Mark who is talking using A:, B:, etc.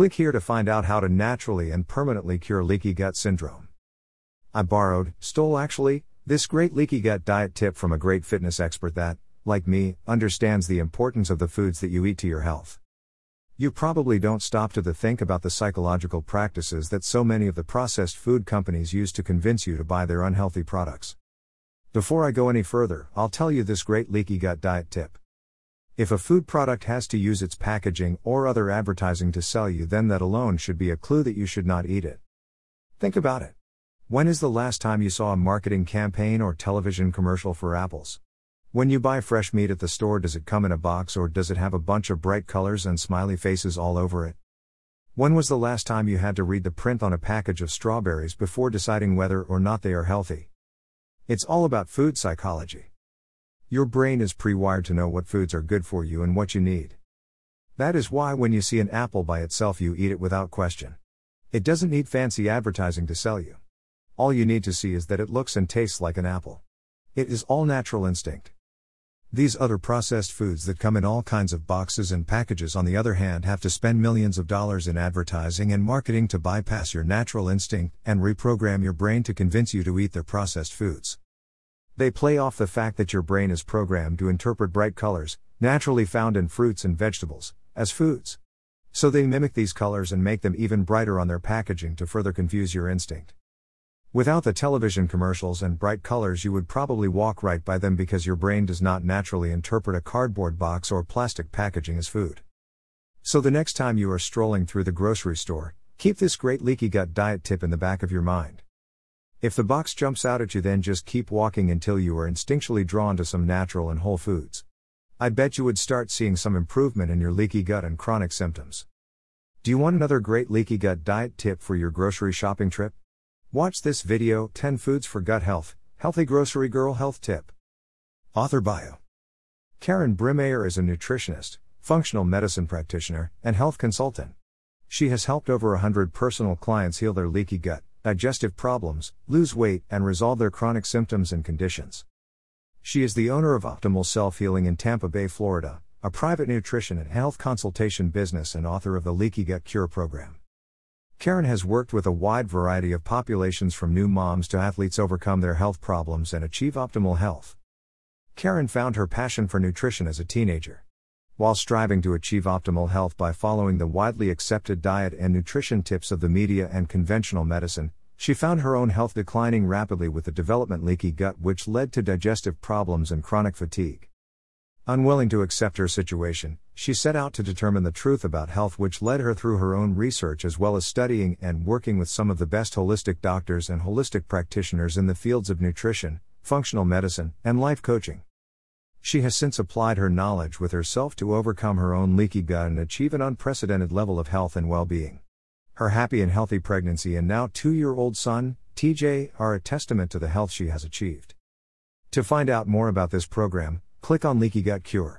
A: Click here to find out how to naturally and permanently cure leaky gut syndrome. I borrowed, stole actually, this great leaky gut diet tip from a great fitness expert that, like me, understands the importance of the foods that you eat to your health. You probably don't stop to think about the psychological practices that so many of the processed food companies use to convince you to buy their unhealthy products. Before I go any further, I'll tell you this great leaky gut diet tip. If a food product has to use its packaging or other advertising to sell you, then that alone should be a clue that you should not eat it. Think about it. When is the last time you saw a marketing campaign or television commercial for apples? When you buy fresh meat at the store, does it come in a box or does it have a bunch of bright colors and smiley faces all over it? When was the last time you had to read the print on a package of strawberries before deciding whether or not they are healthy? It's all about food psychology. Your brain is pre wired to know what foods are good for you and what you need. That is why when you see an apple by itself, you eat it without question. It doesn't need fancy advertising to sell you. All you need to see is that it looks and tastes like an apple. It is all natural instinct. These other processed foods that come in all kinds of boxes and packages, on the other hand, have to spend millions of dollars in advertising and marketing to bypass your natural instinct and reprogram your brain to convince you to eat their processed foods. They play off the fact that your brain is programmed to interpret bright colors, naturally found in fruits and vegetables, as foods. So they mimic these colors and make them even brighter on their packaging to further confuse your instinct. Without the television commercials and bright colors, you would probably walk right by them because your brain does not naturally interpret a cardboard box or plastic packaging as food. So the next time you are strolling through the grocery store, keep this great leaky gut diet tip in the back of your mind. If the box jumps out at you, then just keep walking until you are instinctually drawn to some natural and whole foods. I bet you would start seeing some improvement in your leaky gut and chronic symptoms. Do you want another great leaky gut diet tip for your grocery shopping trip? Watch this video 10 Foods for Gut Health, Healthy Grocery Girl Health Tip. Author Bio Karen Brimeyer is a nutritionist, functional medicine practitioner, and health consultant. She has helped over 100 personal clients heal their leaky gut, digestive problems, lose weight, and resolve their chronic symptoms and conditions. She is the owner of Optimal Self Healing in Tampa Bay, Florida, a private nutrition and health consultation business and author of the Leaky Gut Cure program. Karen has worked with a wide variety of populations from new moms to athletes overcome their health problems and achieve optimal health. Karen found her passion for nutrition as a teenager. While striving to achieve optimal health by following the widely accepted diet and nutrition tips of the media and conventional medicine, she found her own health declining rapidly with the development leaky gut, which led to digestive problems and chronic fatigue. Unwilling to accept her situation, she set out to determine the truth about health, which led her through her own research as well as studying and working with some of the best holistic doctors and holistic practitioners in the fields of nutrition, functional medicine, and life coaching. She has since applied her knowledge with herself to overcome her own leaky gut and achieve an unprecedented level of health and well being. Her happy and healthy pregnancy and now two year old son, TJ, are a testament to the health she has achieved. To find out more about this program, click on Leaky Gut Cure.